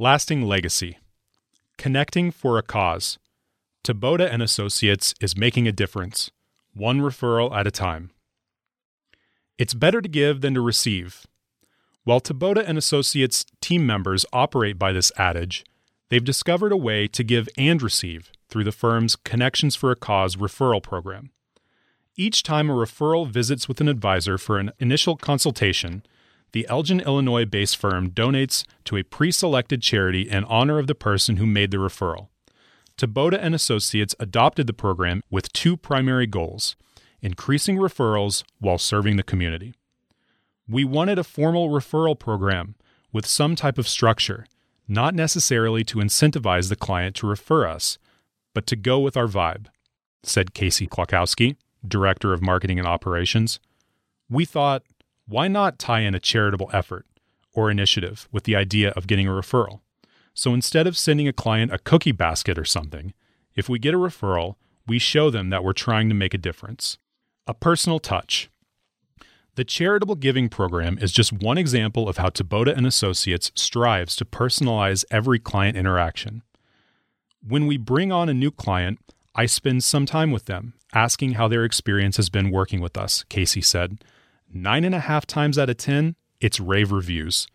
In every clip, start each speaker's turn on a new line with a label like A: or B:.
A: Lasting legacy. Connecting for a cause. Taboda and Associates is making a difference, one referral at a time. It's better to give than to receive. While Taboda and Associates team members operate by this adage, they've discovered a way to give and receive through the firm's Connections for a Cause referral program. Each time a referral visits with an advisor for an initial consultation, the Elgin, Illinois based firm donates to a pre selected charity in honor of the person who made the referral. Taboda and Associates adopted the program with two primary goals increasing referrals while serving the community. We wanted a formal referral program with some type of structure, not necessarily to incentivize the client to refer us, but to go with our vibe, said Casey Klokowski, Director of Marketing and Operations. We thought, why not tie in a charitable effort or initiative with the idea of getting a referral? So instead of sending a client a cookie basket or something, if we get a referral, we show them that we're trying to make a difference. A personal touch. The charitable giving program is just one example of how Taboda and Associates strives to personalize every client interaction. When we bring on a new client, I spend some time with them, asking how their experience has been working with us, Casey said. Nine and a half times out of 10, it's rave reviews.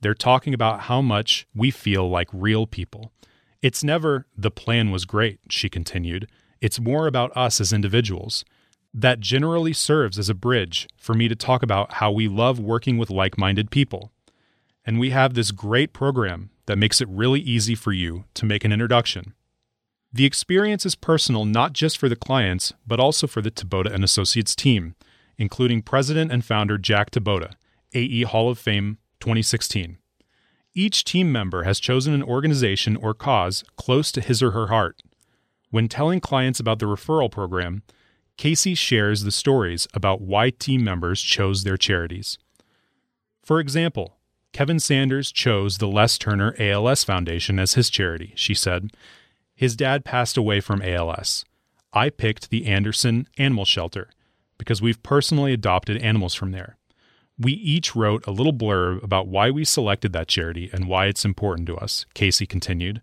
A: They're talking about how much we feel like real people. It's never, the plan was great, she continued. It's more about us as individuals. That generally serves as a bridge for me to talk about how we love working with like minded people. And we have this great program that makes it really easy for you to make an introduction. The experience is personal not just for the clients, but also for the Taboda and Associates team, including president and founder Jack Taboda, AE Hall of Fame 2016. Each team member has chosen an organization or cause close to his or her heart. When telling clients about the referral program, Casey shares the stories about why team members chose their charities. For example, Kevin Sanders chose the Les Turner ALS Foundation as his charity, she said. His dad passed away from ALS. I picked the Anderson Animal Shelter because we've personally adopted animals from there. We each wrote a little blurb about why we selected that charity and why it's important to us, Casey continued.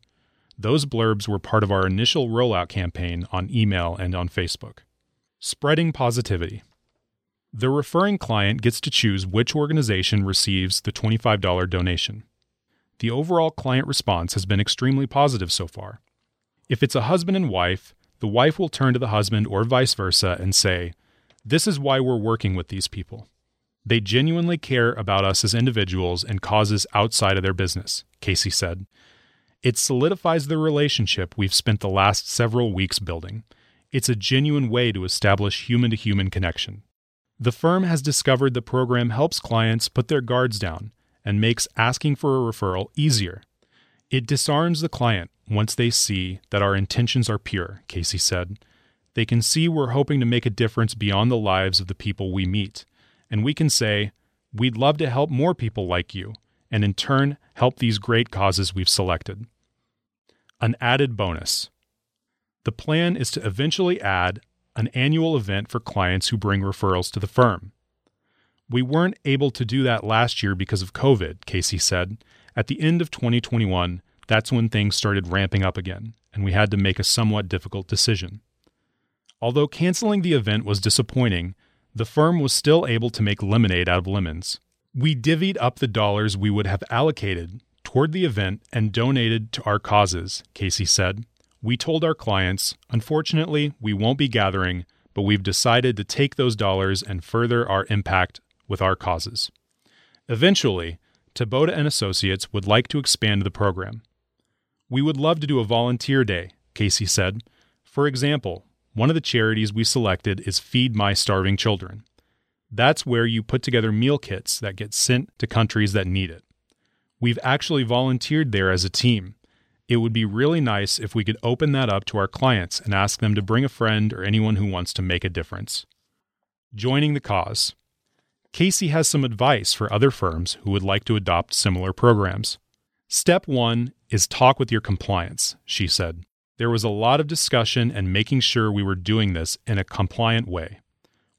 A: Those blurbs were part of our initial rollout campaign on email and on Facebook. Spreading positivity. The referring client gets to choose which organization receives the $25 donation. The overall client response has been extremely positive so far. If it's a husband and wife, the wife will turn to the husband or vice versa and say, This is why we're working with these people. They genuinely care about us as individuals and causes outside of their business, Casey said. It solidifies the relationship we've spent the last several weeks building. It's a genuine way to establish human to human connection. The firm has discovered the program helps clients put their guards down and makes asking for a referral easier. It disarms the client once they see that our intentions are pure, Casey said. They can see we're hoping to make a difference beyond the lives of the people we meet and we can say, We'd love to help more people like you, and in turn, help these great causes we've selected. An added bonus. The plan is to eventually add an annual event for clients who bring referrals to the firm. We weren't able to do that last year because of COVID, Casey said. At the end of 2021, that's when things started ramping up again, and we had to make a somewhat difficult decision. Although canceling the event was disappointing, the firm was still able to make lemonade out of lemons. We divvied up the dollars we would have allocated toward the event and donated to our causes, Casey said. We told our clients, unfortunately, we won't be gathering, but we've decided to take those dollars and further our impact with our causes. Eventually, Taboda and Associates would like to expand the program. We would love to do a volunteer day, Casey said. For example, one of the charities we selected is Feed My Starving Children. That's where you put together meal kits that get sent to countries that need it. We've actually volunteered there as a team. It would be really nice if we could open that up to our clients and ask them to bring a friend or anyone who wants to make a difference. Joining the cause. Casey has some advice for other firms who would like to adopt similar programs. Step one is talk with your compliance, she said. There was a lot of discussion and making sure we were doing this in a compliant way.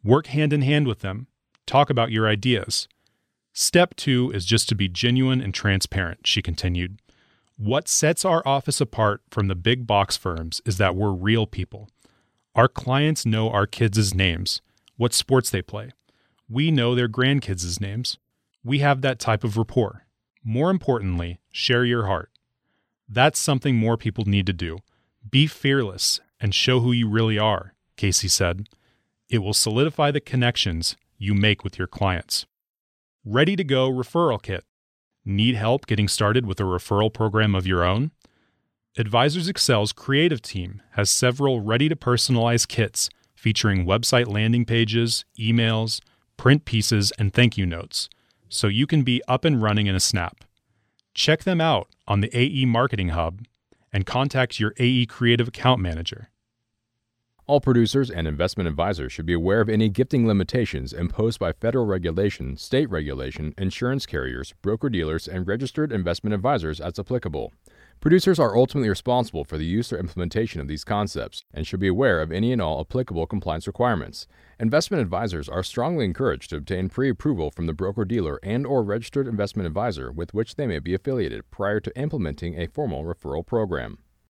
A: Work hand in hand with them. Talk about your ideas. Step two is just to be genuine and transparent, she continued. What sets our office apart from the big box firms is that we're real people. Our clients know our kids' names, what sports they play. We know their grandkids' names. We have that type of rapport. More importantly, share your heart. That's something more people need to do. Be fearless and show who you really are, Casey said. It will solidify the connections you make with your clients. Ready to go referral kit. Need help getting started with a referral program of your own? Advisors Excel's creative team has several ready to personalize kits featuring website landing pages, emails, print pieces, and thank you notes, so you can be up and running in a snap. Check them out on the AE Marketing Hub and contact your AE Creative Account Manager.
B: All producers and investment advisors should be aware of any gifting limitations imposed by federal regulation, state regulation, insurance carriers, broker dealers, and registered investment advisors as applicable. Producers are ultimately responsible for the use or implementation of these concepts and should be aware of any and all applicable compliance requirements. Investment advisors are strongly encouraged to obtain pre-approval from the broker dealer and or registered investment advisor with which they may be affiliated prior to implementing a formal referral program.